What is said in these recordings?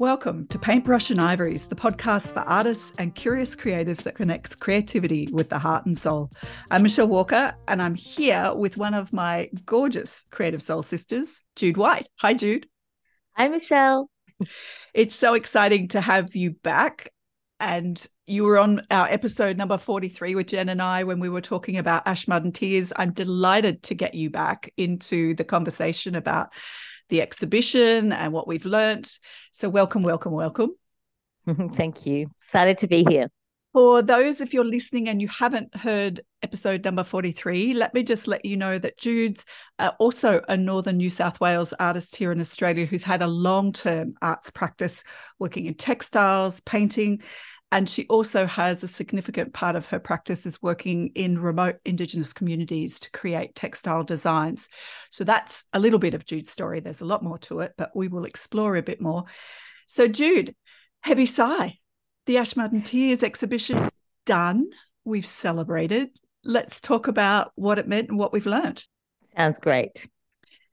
Welcome to Paintbrush and Ivories, the podcast for artists and curious creatives that connects creativity with the heart and soul. I'm Michelle Walker, and I'm here with one of my gorgeous creative soul sisters, Jude White. Hi, Jude. Hi, Michelle. It's so exciting to have you back. And you were on our episode number 43 with Jen and I when we were talking about Ash Mud and Tears. I'm delighted to get you back into the conversation about the exhibition and what we've learnt. So, welcome, welcome, welcome. Thank you. Excited to be here. For those, if you're listening and you haven't heard episode number 43, let me just let you know that Jude's uh, also a Northern New South Wales artist here in Australia who's had a long term arts practice working in textiles, painting, and she also has a significant part of her practice is working in remote Indigenous communities to create textile designs. So that's a little bit of Jude's story. There's a lot more to it, but we will explore a bit more. So, Jude, heavy sigh. The Ash and Tears exhibition's done. We've celebrated. Let's talk about what it meant and what we've learned. Sounds great.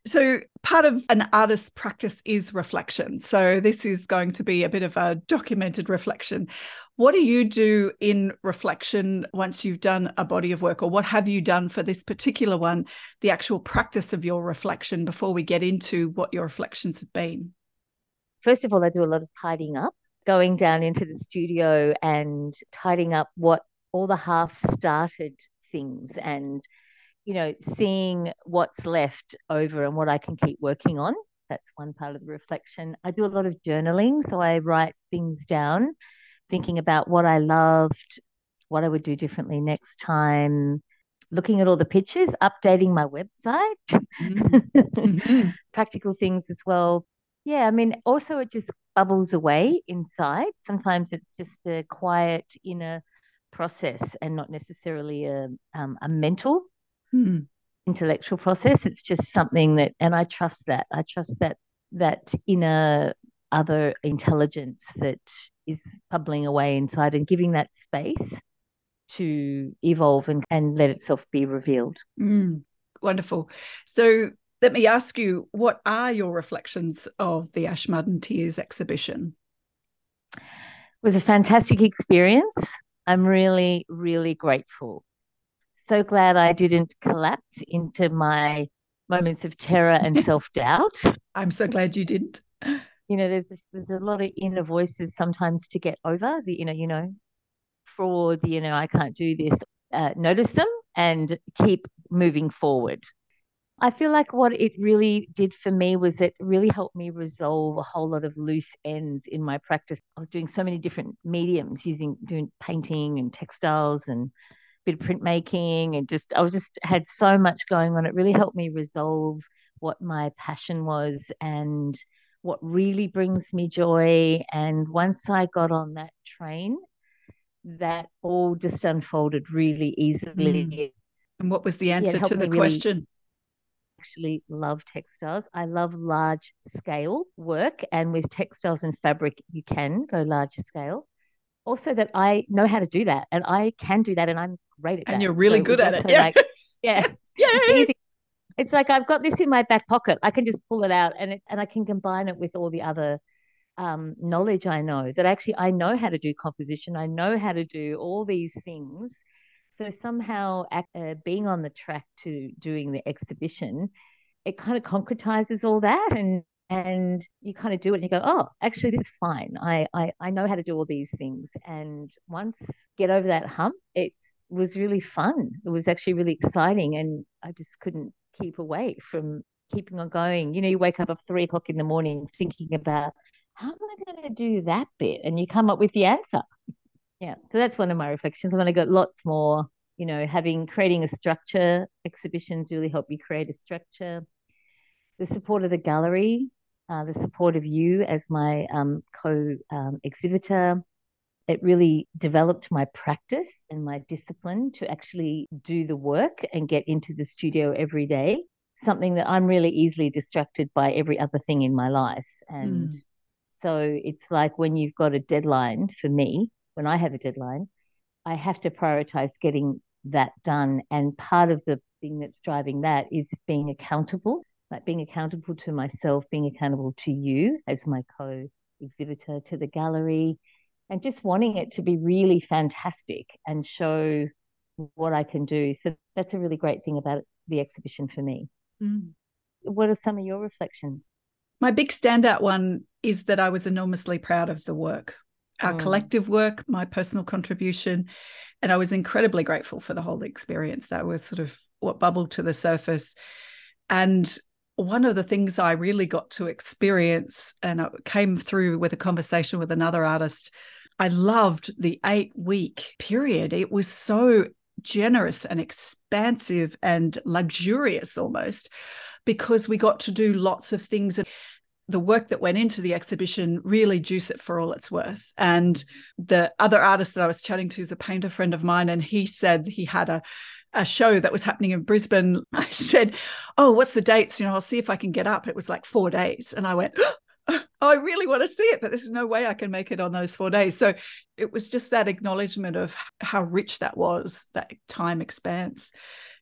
So, part of an artist's practice is reflection. So, this is going to be a bit of a documented reflection. What do you do in reflection once you've done a body of work, or what have you done for this particular one, the actual practice of your reflection before we get into what your reflections have been? First of all, I do a lot of tidying up, going down into the studio and tidying up what all the half started things and you know, seeing what's left over and what I can keep working on. That's one part of the reflection. I do a lot of journaling. So I write things down, thinking about what I loved, what I would do differently next time, looking at all the pictures, updating my website, mm-hmm. practical things as well. Yeah, I mean, also it just bubbles away inside. Sometimes it's just a quiet inner process and not necessarily a, um, a mental hmm. intellectual process. It's just something that, and I trust that. I trust that that inner other intelligence that is bubbling away inside and giving that space to evolve and, and let itself be revealed. Mm, wonderful. So let me ask you, what are your reflections of the Ash Mud and Tears exhibition? It was a fantastic experience. I'm really, really grateful so glad I didn't collapse into my moments of terror and self doubt. I'm so glad you didn't. You know, there's there's a lot of inner voices sometimes to get over the inner, you know fraud, the you know I can't do this. Uh, notice them and keep moving forward. I feel like what it really did for me was it really helped me resolve a whole lot of loose ends in my practice. I was doing so many different mediums, using doing painting and textiles and bit of printmaking and just I was just had so much going on. It really helped me resolve what my passion was and what really brings me joy. And once I got on that train, that all just unfolded really easily. Mm. And what was the answer yeah, to the question? Really actually love textiles. I love large scale work, and with textiles and fabric, you can go large scale also that I know how to do that and I can do that and I'm great at and that. you're really so good at it. Yeah. Like, yeah. yeah. It's, easy. it's like I've got this in my back pocket. I can just pull it out and it, and I can combine it with all the other um, knowledge I know that actually I know how to do composition. I know how to do all these things. So somehow uh, being on the track to doing the exhibition, it kind of concretizes all that and and you kind of do it and you go oh actually this is fine I, I i know how to do all these things and once get over that hump it was really fun. It was actually really exciting and i just couldn't keep away from keeping on going. You know you wake up at three o'clock in the morning thinking about how am i going to do that bit? And you come up with the answer. Yeah so that's one of my reflections. I want to go lots more you know having creating a structure. Exhibitions really help you create a structure. The support of the gallery uh, the support of you as my um, co um, exhibitor. It really developed my practice and my discipline to actually do the work and get into the studio every day. Something that I'm really easily distracted by every other thing in my life. And mm. so it's like when you've got a deadline for me, when I have a deadline, I have to prioritize getting that done. And part of the thing that's driving that is being accountable like being accountable to myself, being accountable to you as my co exhibitor to the gallery and just wanting it to be really fantastic and show what I can do. So that's a really great thing about the exhibition for me. Mm. What are some of your reflections? My big standout one is that I was enormously proud of the work, our mm. collective work, my personal contribution. And I was incredibly grateful for the whole experience. That was sort of what bubbled to the surface. And one of the things I really got to experience, and it came through with a conversation with another artist, I loved the eight week period. It was so generous and expansive and luxurious almost because we got to do lots of things the work that went into the exhibition really juice it for all it's worth. And the other artist that I was chatting to is a painter friend of mine, and he said he had a a show that was happening in Brisbane. I said, "Oh, what's the dates? You know, I'll see if I can get up." It was like four days, and I went. Oh, Oh, I really want to see it, but there's no way I can make it on those four days. So it was just that acknowledgement of how rich that was, that time expanse.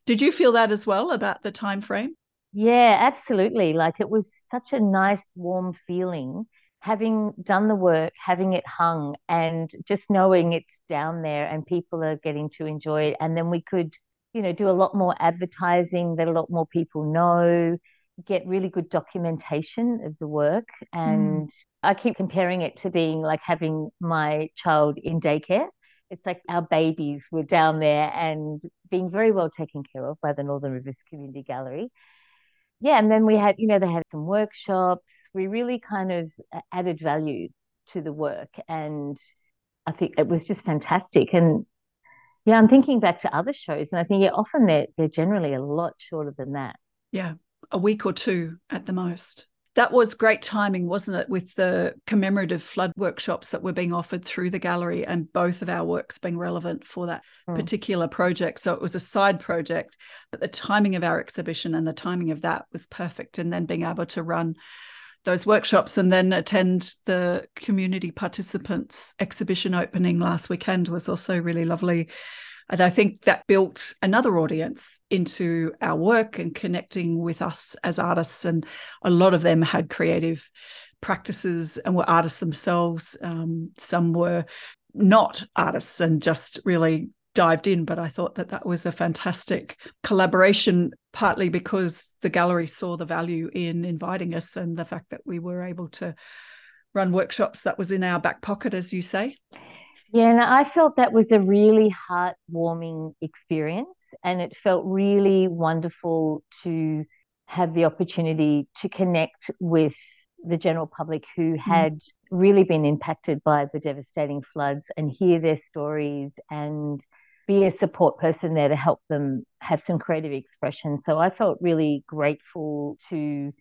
Did you feel that as well about the time frame? Yeah, absolutely. Like it was such a nice, warm feeling having done the work, having it hung, and just knowing it's down there and people are getting to enjoy it. And then we could, you know, do a lot more advertising that a lot more people know, get really good documentation of the work. And mm. I keep comparing it to being like having my child in daycare. It's like our babies were down there and being very well taken care of by the Northern Rivers Community Gallery yeah, and then we had, you know, they had some workshops. We really kind of uh, added value to the work. And I think it was just fantastic. And yeah, I'm thinking back to other shows, and I think yeah, often they're they're generally a lot shorter than that. Yeah, a week or two at the most that was great timing, wasn't it, with the commemorative flood workshops that were being offered through the gallery and both of our works being relevant for that mm. particular project. So it was a side project, but the timing of our exhibition and the timing of that was perfect. And then being able to run those workshops and then attend the community participants exhibition opening last weekend was also really lovely and I think that built another audience into our work and connecting with us as artists. And a lot of them had creative practices and were artists themselves. Um, some were not artists and just really dived in. But I thought that that was a fantastic collaboration, partly because the gallery saw the value in inviting us and the fact that we were able to run workshops that was in our back pocket, as you say. Yeah, and I felt that was a really heartwarming experience. And it felt really wonderful to have the opportunity to connect with the general public who mm. had mm. really been impacted by the devastating floods and hear their stories and be a support person there to help them have some creative expression. So I felt really grateful to,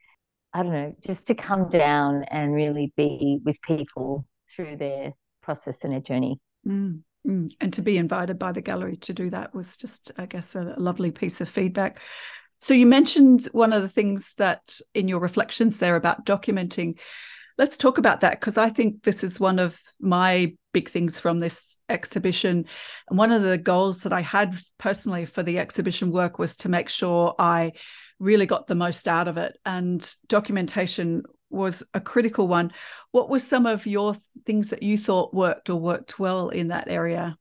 I don't know, just to come down and really be with people through their process and a journey. Mm, mm. And to be invited by the gallery to do that was just, I guess, a lovely piece of feedback. So you mentioned one of the things that in your reflections there about documenting. Let's talk about that because I think this is one of my big things from this exhibition. And one of the goals that I had personally for the exhibition work was to make sure I really got the most out of it. And documentation was a critical one. What were some of your things that you thought worked or worked well in that area?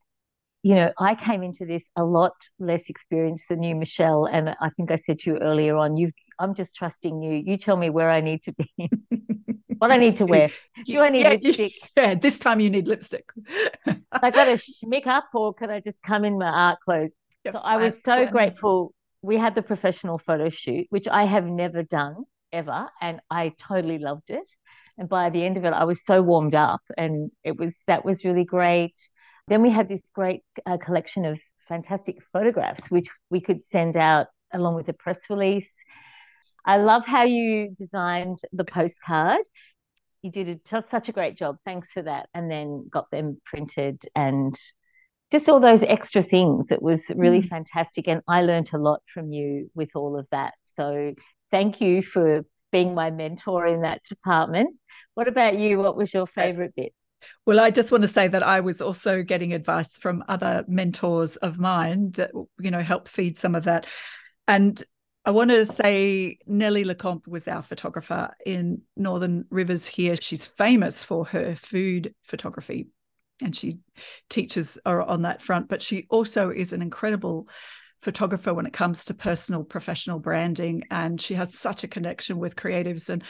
You know, I came into this a lot less experienced than you, Michelle. And I think I said to you earlier on, you I'm just trusting you. You tell me where I need to be. what I need to wear. Do I need yeah, lipstick? Yeah, this time you need lipstick. I got to schmick up or can I just come in my art clothes? Yeah, so I was so grateful. We had the professional photo shoot, which I have never done ever. And I totally loved it. And by the end of it, I was so warmed up and it was, that was really great. Then we had this great uh, collection of fantastic photographs, which we could send out along with a press release. I love how you designed the postcard. You did a, such a great job. Thanks for that. And then got them printed and just all those extra things. It was really mm. fantastic. And I learned a lot from you with all of that. So thank you for being my mentor in that department. What about you? What was your favorite bit? Well, I just want to say that I was also getting advice from other mentors of mine that, you know, help feed some of that. And I want to say Nellie Lecomte was our photographer in Northern Rivers here. She's famous for her food photography and she teaches on that front, but she also is an incredible photographer when it comes to personal professional branding and she has such a connection with creatives and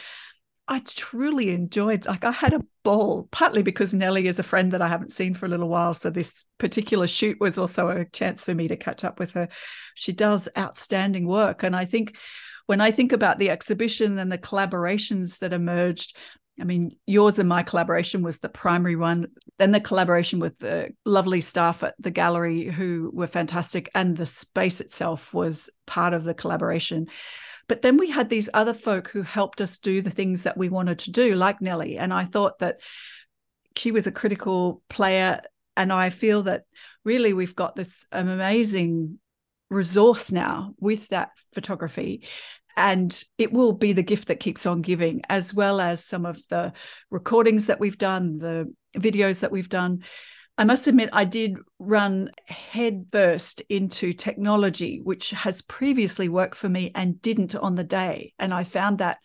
I truly enjoyed like I had a ball partly because Nellie is a friend that I haven't seen for a little while so this particular shoot was also a chance for me to catch up with her. She does outstanding work and I think when I think about the exhibition and the collaborations that emerged I mean, yours and my collaboration was the primary one. Then the collaboration with the lovely staff at the gallery who were fantastic, and the space itself was part of the collaboration. But then we had these other folk who helped us do the things that we wanted to do, like Nellie. And I thought that she was a critical player. And I feel that really we've got this amazing resource now with that photography and it will be the gift that keeps on giving as well as some of the recordings that we've done the videos that we've done I must admit, I did run headfirst into technology, which has previously worked for me and didn't on the day. And I found that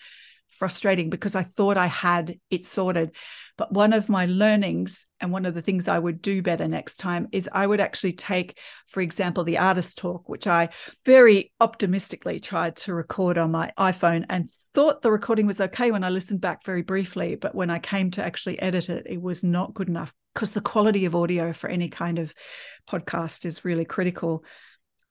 frustrating because I thought I had it sorted. But one of my learnings and one of the things I would do better next time is I would actually take, for example, the artist talk, which I very optimistically tried to record on my iPhone and thought the recording was okay when I listened back very briefly. But when I came to actually edit it, it was not good enough because the quality of audio for any kind of podcast is really critical.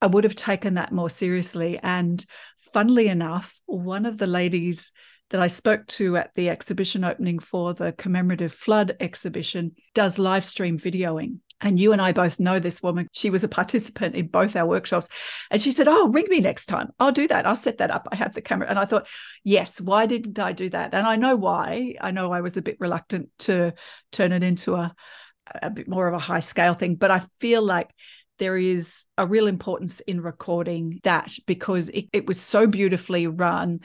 I would have taken that more seriously. And funnily enough, one of the ladies that I spoke to at the exhibition opening for the commemorative flood exhibition does live stream videoing. And you and I both know this woman. She was a participant in both our workshops. And she said, Oh, ring me next time. I'll do that. I'll set that up. I have the camera. And I thought, Yes, why didn't I do that? And I know why. I know I was a bit reluctant to turn it into a, a bit more of a high scale thing. But I feel like there is a real importance in recording that because it, it was so beautifully run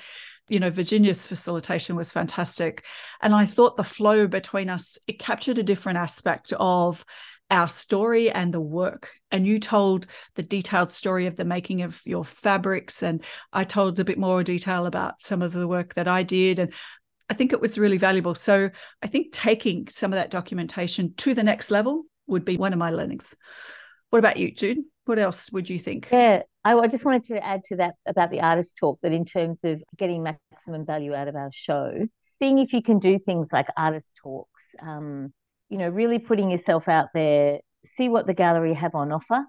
you know virginia's facilitation was fantastic. And i thought the flow between us it captured a different aspect of our story and the work. And you told the detailed story of the making of your fabrics and i told a bit more detail about some of the work that i did and i think it was really valuable. So i think taking some of that documentation to the next level would be one of my learnings. What about you jude? What else would you think? Yeah I, just wanted to add to that about the artist talk that in terms of getting maximum value out of our show seeing if you can do things like artist talks um, you know, really putting yourself out there, see what the gallery have on offer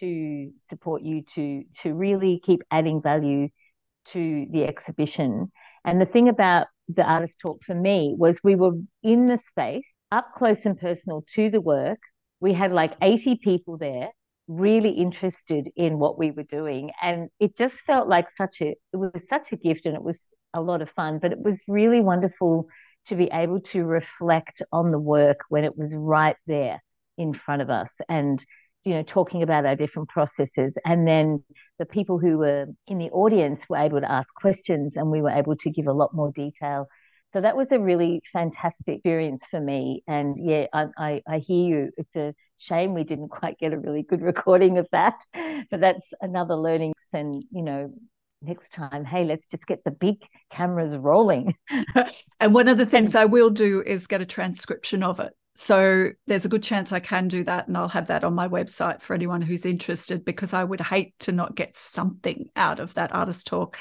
to support you to to really keep adding value to the exhibition. And the thing about the artist talk for me was we were in the space, up close and personal to the work. We had like 80 people there really interested in what we were doing. And it just felt like such a it was such a gift and it was a lot of fun but it was really wonderful to be able to reflect on the work when it was right there in front of us and you know talking about our different processes. And then the people who were in the audience were able to ask questions and we were able to give a lot more detail. So that was a really fantastic experience for me. And yeah I, I, I hear you. It's a shame we didn't quite get a really good recording of that but that's another learning and you know next time, hey, let's just get the big cameras rolling. and one of the things I will do is get a transcription of it. So there's a good chance I can do that, and I'll have that on my website for anyone who's interested because I would hate to not get something out of that artist talk.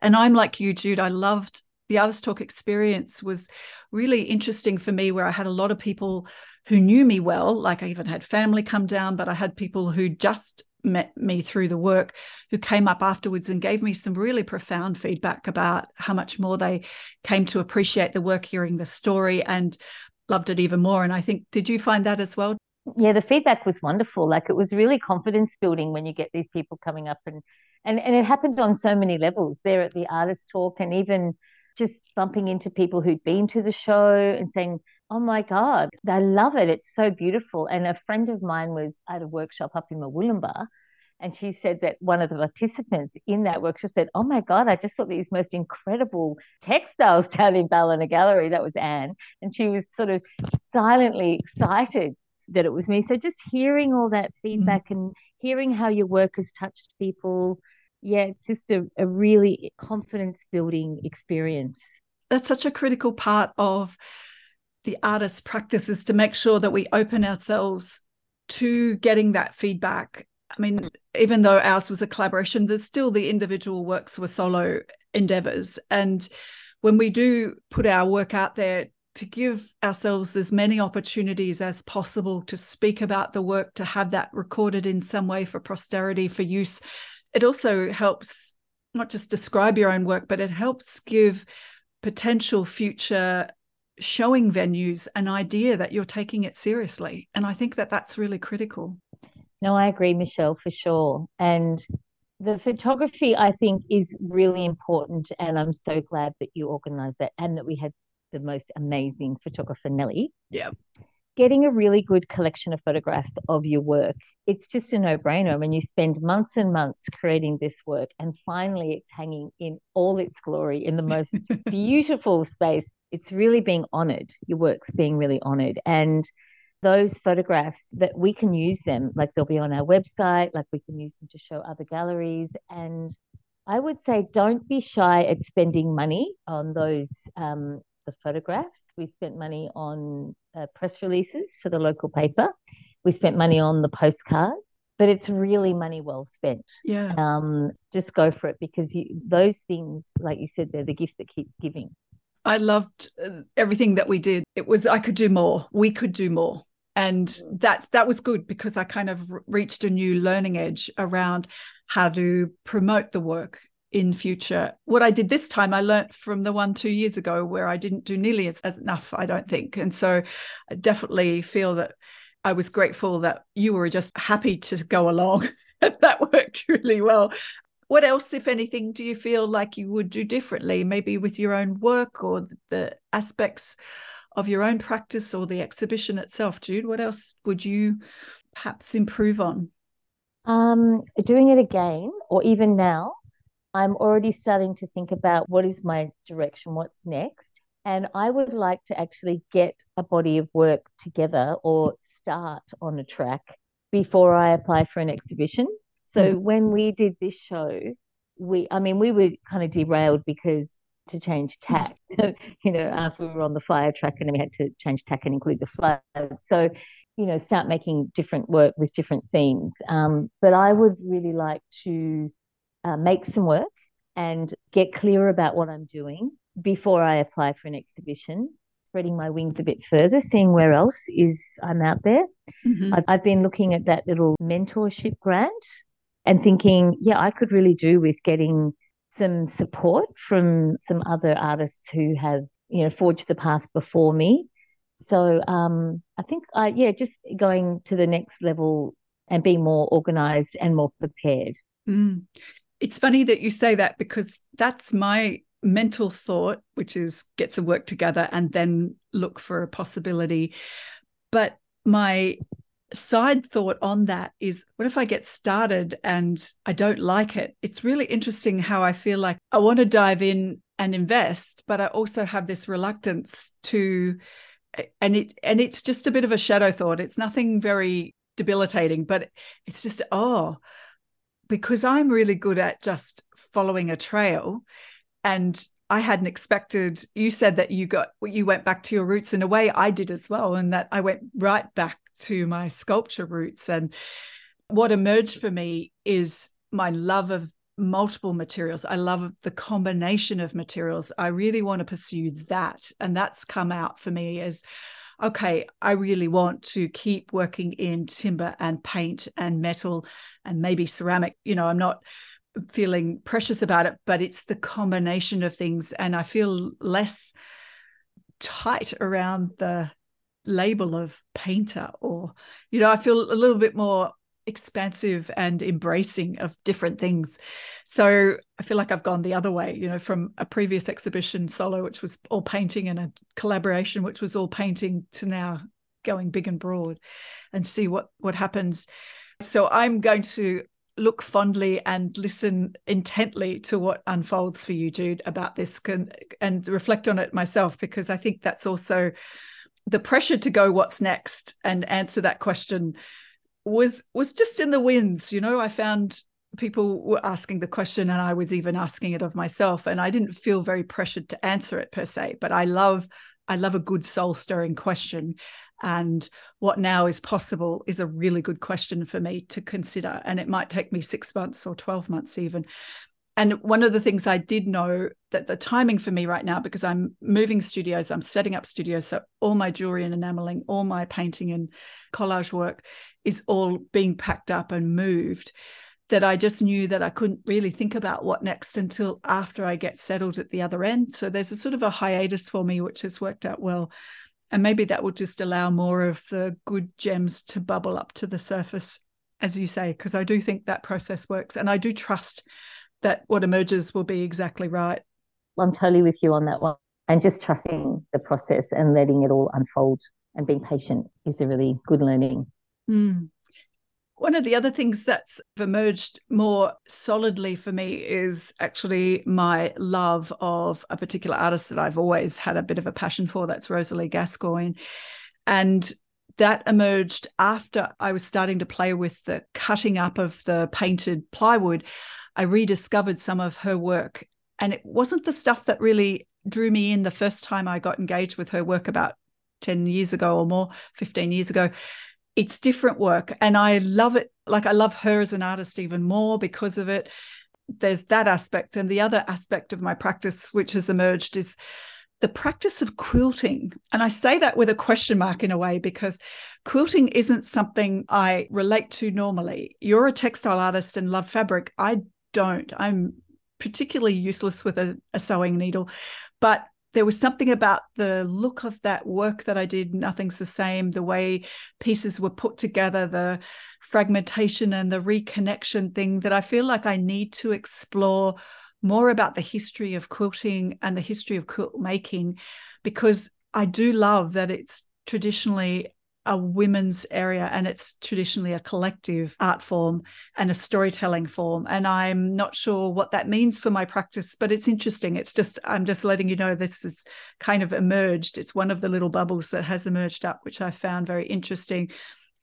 And I'm like you, Jude. I loved the artist talk experience was really interesting for me where i had a lot of people who knew me well like i even had family come down but i had people who just met me through the work who came up afterwards and gave me some really profound feedback about how much more they came to appreciate the work hearing the story and loved it even more. And i think did you find that as well? Yeah the feedback was wonderful. Like it was really confidence building when you get these people coming up and and and it happened on so many levels. There at the artist talk and even just bumping into people who'd been to the show and saying oh my God, I love it. It's so beautiful. And a friend of mine was at a workshop up in Murwillumbah. And she said that one of the participants in that workshop said, Oh my God, I just saw these most incredible textiles down in Ballina Gallery. That was Anne. And she was sort of silently excited that it was me. So just hearing all that feedback mm-hmm. and hearing how your work has touched people, yeah, it's just a, a really confidence building experience. That's such a critical part of the artist practice is to make sure that we open ourselves to getting that feedback. I mean, mm. even though ours was a collaboration, there's still the individual works were solo endeavors. And when we do put our work out there to give ourselves as many opportunities as possible to speak about the work, to have that recorded in some way for posterity for use, it also helps not just describe your own work, but it helps give potential future showing venues an idea that you're taking it seriously. And I think that that's really critical. No, I agree, Michelle, for sure. And the photography, I think, is really important. And I'm so glad that you organized that and that we had the most amazing photographer, Nellie. Yeah. Getting a really good collection of photographs of your work, it's just a no brainer. I mean, you spend months and months creating this work, and finally it's hanging in all its glory in the most beautiful space. It's really being honored. Your work's being really honored. And those photographs that we can use them, like they'll be on our website, like we can use them to show other galleries. And I would say don't be shy at spending money on those um, the photographs. We spent money on uh, press releases for the local paper. We spent money on the postcards, but it's really money well spent. Yeah. Um, just go for it because you, those things, like you said, they're the gift that keeps giving. I loved uh, everything that we did. It was I could do more. We could do more and that's that was good because i kind of reached a new learning edge around how to promote the work in future what i did this time i learnt from the one two years ago where i didn't do nearly as, as enough i don't think and so i definitely feel that i was grateful that you were just happy to go along that worked really well what else if anything do you feel like you would do differently maybe with your own work or the aspects of your own practice or the exhibition itself, Jude? What else would you perhaps improve on? Um, doing it again, or even now, I'm already starting to think about what is my direction, what's next. And I would like to actually get a body of work together or start on a track before I apply for an exhibition. So mm. when we did this show, we, I mean, we were kind of derailed because to change tack, you know, after we were on the fire track and then we had to change tack and include the flood. So, you know, start making different work with different themes. Um, but I would really like to uh, make some work and get clear about what I'm doing before I apply for an exhibition spreading my wings a bit further, seeing where else is I'm out there. Mm-hmm. I've, I've, been looking at that little mentorship grant and thinking, yeah, I could really do with getting some support from some other artists who have you know forged the path before me so um, i think i yeah just going to the next level and being more organized and more prepared mm. It's funny that you say that because that's my mental thought which is get some work together and then look for a possibility but my side thought on that is what if I get started and I don't like it? It's really interesting how I feel like I want to dive in and invest, but I also have this reluctance to and it and it's just a bit of a shadow thought. It's nothing very debilitating, but it's just oh because I'm really good at just following a trail and I hadn't expected you said that you got you went back to your roots in a way I did as well and that I went right back to my sculpture roots. And what emerged for me is my love of multiple materials. I love the combination of materials. I really want to pursue that. And that's come out for me as okay, I really want to keep working in timber and paint and metal and maybe ceramic. You know, I'm not feeling precious about it, but it's the combination of things. And I feel less tight around the label of painter or you know i feel a little bit more expansive and embracing of different things. So i feel like i've gone the other way you know from a previous exhibition solo which was all painting and a collaboration which was all painting to now going big and broad and see what what happens. So i'm going to look fondly and listen intently to what unfolds for you jude about this can, and reflect on it myself because i think that's also the pressure to go what's next? and answer that question was was just in the winds you know i found people were asking the question and I was even asking it of myself and I didn't feel very pressured to answer it per se but I love I love a good soul stirring question and what now is possible is a really good question for me to consider and it might take me 6 months or 12 months even and one of the things I did know that the timing for me right now, because I'm moving studios, I'm setting up studios. So all my jewelry and enameling, all my painting and collage work is all being packed up and moved. That I just knew that I couldn't really think about what next until after I get settled at the other end. So there's a sort of a hiatus for me, which has worked out well. And maybe that will just allow more of the good gems to bubble up to the surface, as you say, because I do think that process works. And I do trust that what emerges will be exactly right. I'm totally with you on that one. And just trusting the process and letting it all unfold and being patient is a really good learning. Mm. One of the other things that's emerged more solidly for me is actually my love of a particular artist that I've always had a bit of a passion for. That's Rosalie Gascoigne. And that emerged after I was starting to play with the cutting up of the painted plywood. I rediscovered some of her work. And it wasn't the stuff that really drew me in the first time I got engaged with her work about 10 years ago or more, 15 years ago. It's different work. And I love it. Like, I love her as an artist even more because of it. There's that aspect. And the other aspect of my practice, which has emerged, is the practice of quilting. And I say that with a question mark in a way because quilting isn't something I relate to normally. You're a textile artist and love fabric. I don't. I'm particularly useless with a, a sewing needle, but there was something about the look of that work that I did. Nothing's the same. The way pieces were put together, the fragmentation and the reconnection thing that I feel like I need to explore more about the history of quilting and the history of quilt making because I do love that it's traditionally a women's area and it's traditionally a collective art form and a storytelling form and i'm not sure what that means for my practice but it's interesting it's just i'm just letting you know this is kind of emerged it's one of the little bubbles that has emerged up which i found very interesting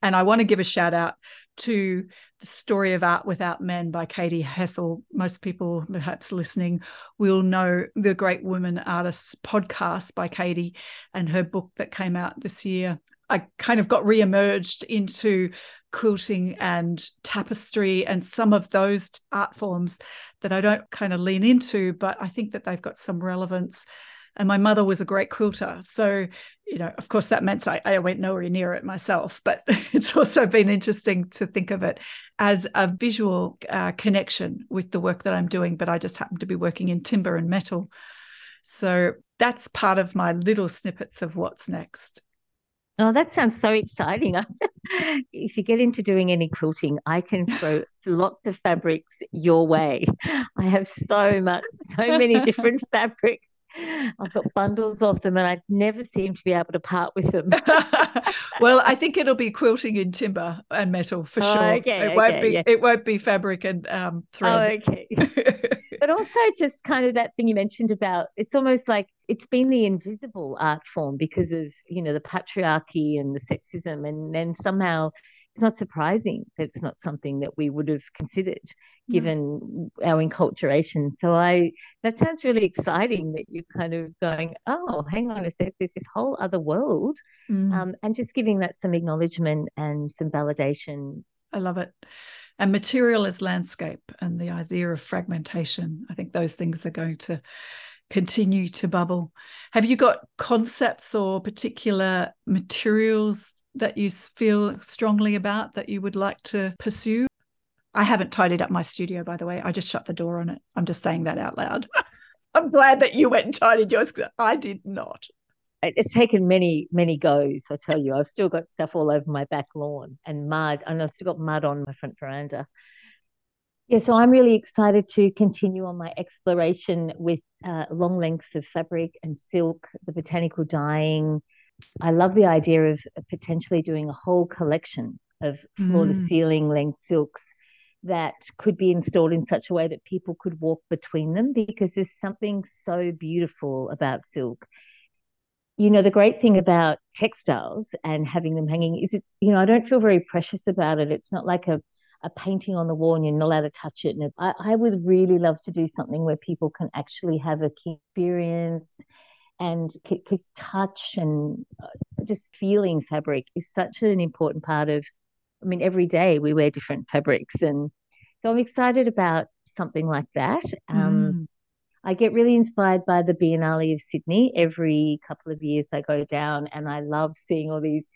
and I want to give a shout out to the story of art without men by Katy Hessel. Most people, perhaps listening, will know the Great Women Artists podcast by Katy and her book that came out this year. I kind of got re-emerged into quilting and tapestry and some of those art forms that I don't kind of lean into, but I think that they've got some relevance. And my mother was a great quilter. So, you know, of course, that meant I, I went nowhere near it myself, but it's also been interesting to think of it as a visual uh, connection with the work that I'm doing. But I just happen to be working in timber and metal. So that's part of my little snippets of what's next. Oh, that sounds so exciting. if you get into doing any quilting, I can throw lots of fabrics your way. I have so much, so many different fabrics. I've got bundles of them and I never seem to be able to part with them. well, I think it'll be quilting in timber and metal for oh, sure. Okay, it okay, won't be yeah. it won't be fabric and um, thread. Oh, okay. But also just kind of that thing you mentioned about it's almost like it's been the invisible art form because of you know the patriarchy and the sexism and then somehow it's not surprising that it's not something that we would have considered given mm. our enculturation so i that sounds really exciting that you're kind of going oh hang on a sec there's this whole other world mm. um, and just giving that some acknowledgement and some validation i love it and material as landscape and the idea of fragmentation. I think those things are going to continue to bubble. Have you got concepts or particular materials that you feel strongly about that you would like to pursue? I haven't tidied up my studio, by the way. I just shut the door on it. I'm just saying that out loud. I'm glad that you went and tidied yours because I did not it's taken many many goes i tell you. I've still got stuff all over my back lawn and mud and i've still got mud on my front veranda. Yeah so i'm really excited to continue on my exploration with uh, long lengths of fabric and silk the botanical dyeing. I love the idea of potentially doing a whole collection of floor to mm. ceiling length silks that could be installed in such a way that people could walk between them because there's something so beautiful about silk you know, the great thing about textiles and having them hanging is it, you know, I don't feel very precious about it. It's not like a, a painting on the wall and you're not allowed to touch it. And I, I would really love to do something where people can actually have a experience and because touch and uh, just feeling fabric is such an important part of i mean every day we wear different fabrics and so i'm excited about something like that um, mm. I get really inspired by the biennale of sydney every couple of years i go down and i love seeing all these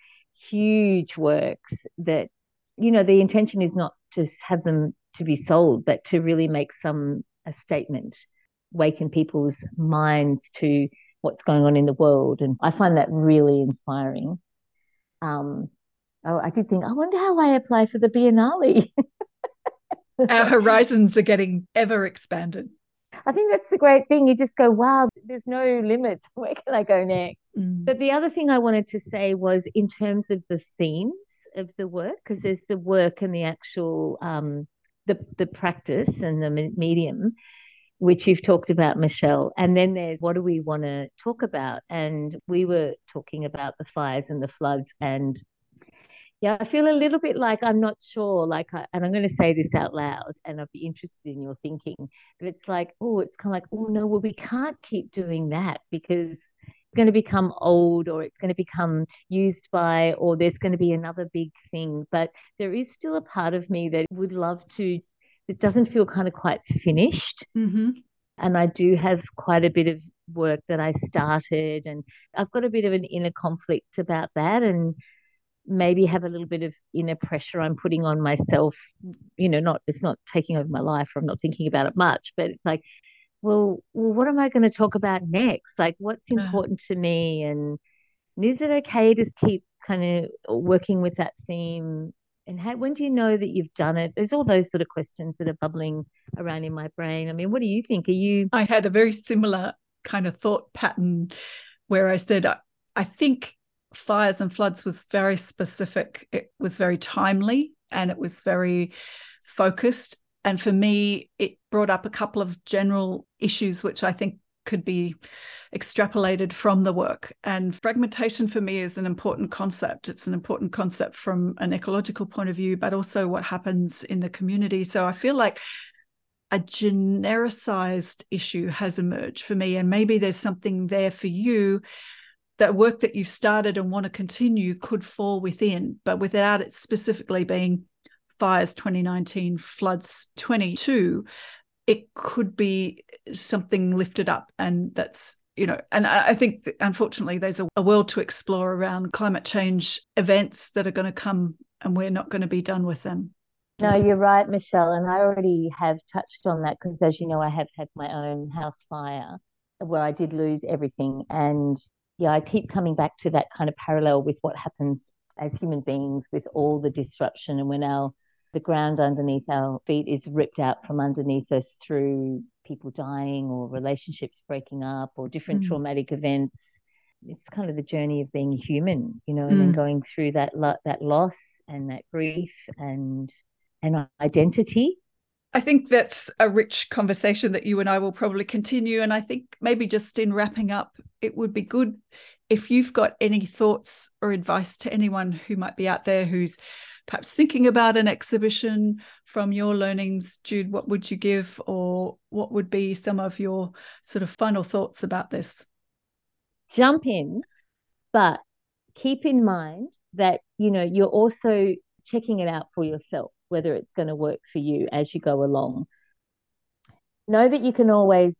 huge works that you know the intention is not to have them to be sold but to really make some a statement waken people's minds to what's going on in the world. And I find that really inspiring. Um, oh, I did think, I wonder how I apply for the Biennale. Our horizons are getting ever expanded. I think that's the great thing. You just go, wow, there's no limits. Where can I go next? Mm. But the other thing I wanted to say was in terms of the themes of the work, because there's the work and the actual um, the the practice and the medium which you've talked about, Michelle. And then there's what do we want to talk about? And we were talking about the fires and the floods. And yeah, I feel a little bit like I'm not sure, like, I, and I'm going to say this out loud and I'd be interested in your thinking, but it's like, oh, it's kind of like, oh, no, well, we can't keep doing that because it's going to become old or it's going to become used by, or there's going to be another big thing. But there is still a part of me that would love to it doesn't feel kind of quite finished. Mm-hmm. And I do have quite a bit of work that I started, and I've got a bit of an inner conflict about that, and maybe have a little bit of inner pressure I'm putting on myself. You know, not it's not taking over my life, or I'm not thinking about it much, but it's like, well, well, what am I going to talk about next? Like, what's important uh. to me, and, and is it okay to keep kind of working with that theme and how, when do you know that you've done it? There's all those sort of questions that are bubbling around in my brain. I mean, what do you think? Are you? I had a very similar kind of thought pattern where I said, I, I think fires and floods was very specific. It was very timely and it was very focused. And for me, it brought up a couple of general issues, which I think could be extrapolated from the work. And fragmentation for me is an important concept. It's an important concept from an ecological point of view, but also what happens in the community. So I feel like a genericized issue has emerged for me. And maybe there's something there for you. That work that you've started and want to continue could fall within, but without it specifically being fires 2019, floods 22, it could be something lifted up and that's you know and i think unfortunately there's a, world to explore around climate change events that are going to come and we're not going to be done with them. No you're right michelle and i already have touched on that because as you know i have had my own house fire where i did lose everything and yeah i keep coming back to that kind of parallel with what happens as human beings with all the disruption and we're now the ground underneath our feet is ripped out from underneath us through people dying or relationships breaking up or different mm. traumatic events it's kind of the journey of being human you know mm. and then mm. going through that lo- that loss and that grief and and identity I think that's a rich conversation that you and I will probably continue. And I think maybe just in wrapping up, it would be good if you've got any thoughts or advice to anyone who might be out there who's perhaps thinking about an exhibition from your learnings, Jude, what would you give, or what would be some of your sort of final thoughts about this? Jump in, but keep in mind that you know you're also checking it out for yourself whether it's going to work for you as you go along. Know that you can always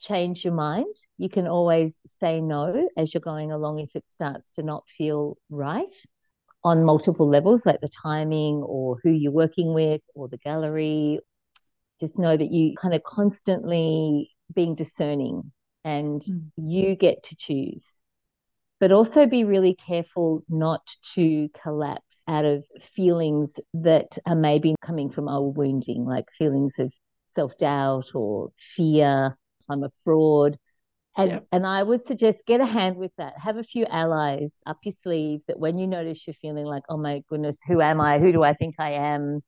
change your mind. You can always say no as you're going along if it starts to not feel right on multiple levels, like the timing or who you're working with or the gallery. Just know that you kind of constantly being discerning and mm. you get to choose. But also be really careful not to collapse out of feelings that are maybe coming from old wounding, like feelings of self doubt or fear. I'm a fraud. And, yeah. and I would suggest get a hand with that. Have a few allies up your sleeve that when you notice you're feeling like, oh my goodness, who am I? Who do I think I am?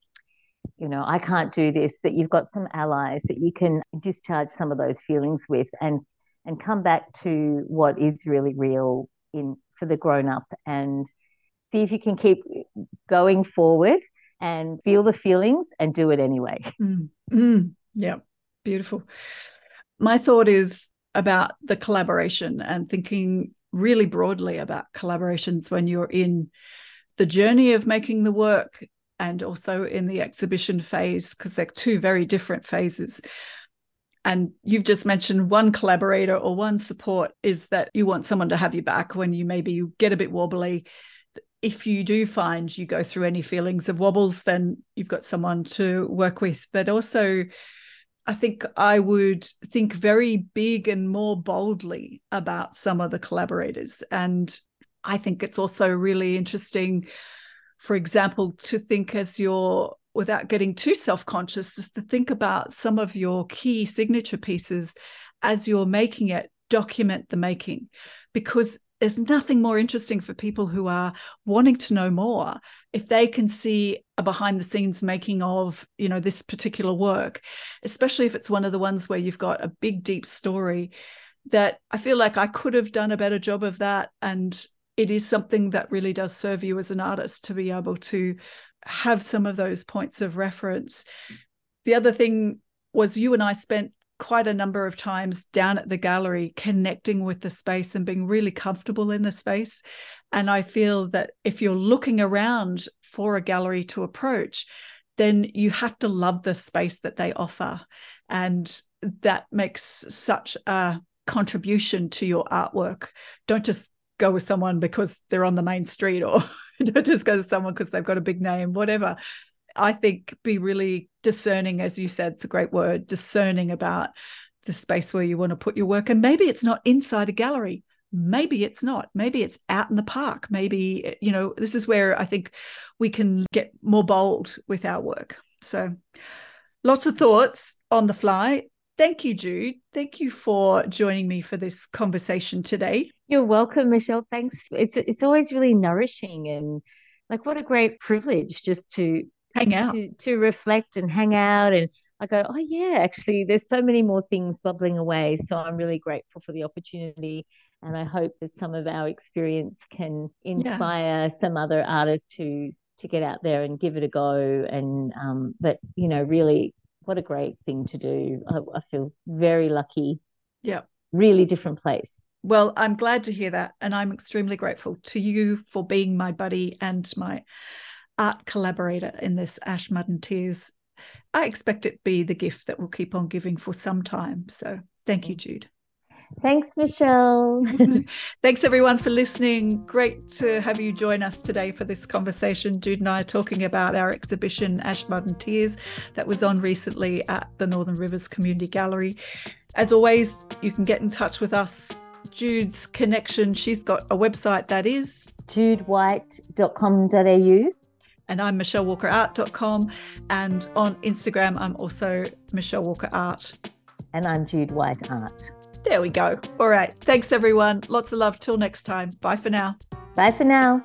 You know, I can't do this, that you've got some allies that you can discharge some of those feelings with and and come back to what is really real in for the grown up and see if you can keep going forward and feel the feelings and do it anyway. Mm. Mm. Yeah, beautiful. My thought is about the collaboration and thinking really broadly about collaborations when you're in the journey of making the work and also in the exhibition phase, because they're two very different phases. And you've just mentioned one collaborator or one support is that you want someone to have you back when you maybe get a bit wobbly. If you do find you go through any feelings of wobbles, then you've got someone to work with. But also, I think I would think very big and more boldly about some of the collaborators. And I think it's also really interesting, for example, to think as you're without getting too self-conscious is to think about some of your key signature pieces as you're making it document the making. Because there's nothing more interesting for people who are wanting to know more if they can see a behind the scenes making of you know this particular work especially if it's one of the ones where you've got a big deep story that i feel like i could have done a better job of that. And it is something that really does serve you as an artist to be able to have some of those points of reference. The other thing was you and I spent quite a number of times down at the gallery connecting with the space and being really comfortable in the space. And I feel that if you're looking around for a gallery to approach, then you have to love the space that they offer. And that makes such a contribution to your artwork. Don't just go with someone because they're on the main street or just go to someone because they've got a big name, whatever. I think be really discerning, as you said, it's a great word, discerning about the space where you want to put your work. And maybe it's not inside a gallery. Maybe it's not. Maybe it's out in the park. Maybe, you know, this is where I think we can get more bold with our work. So lots of thoughts on the fly. Thank you, Jude. Thank you for joining me for this conversation today. You're welcome, Michelle. Thanks. It's it's always really nourishing and like what a great privilege just to hang out, to, to reflect and hang out. And I go, oh yeah, actually, there's so many more things bubbling away. So I'm really grateful for the opportunity, and I hope that some of our experience can inspire yeah. some other artists to to get out there and give it a go. And um, but you know, really what a great thing to do. I, I feel very lucky. Yeah. Really different place. Well, I'm glad to hear that. And I'm extremely grateful to you for being my buddy and my art collaborator in this Ash Mud and Tears. I expect it be the gift that will keep on giving for some time. So thank you, Jude. Thanks, Michelle. Thanks, everyone, for listening. Great to have you join us today for this conversation. Jude and I are talking about our exhibition, Ash, Mud and Tears, that was on recently at the Northern Rivers Community Gallery. As always, you can get in touch with us. Jude's connection, she's got a website that is judewhite.com.au. And I'm michellewalkerart.com. And on Instagram, I'm also Michelle Walker Art. And I'm Jude White Art. There we go. All right. Thanks, everyone. Lots of love. Till next time. Bye for now. Bye for now.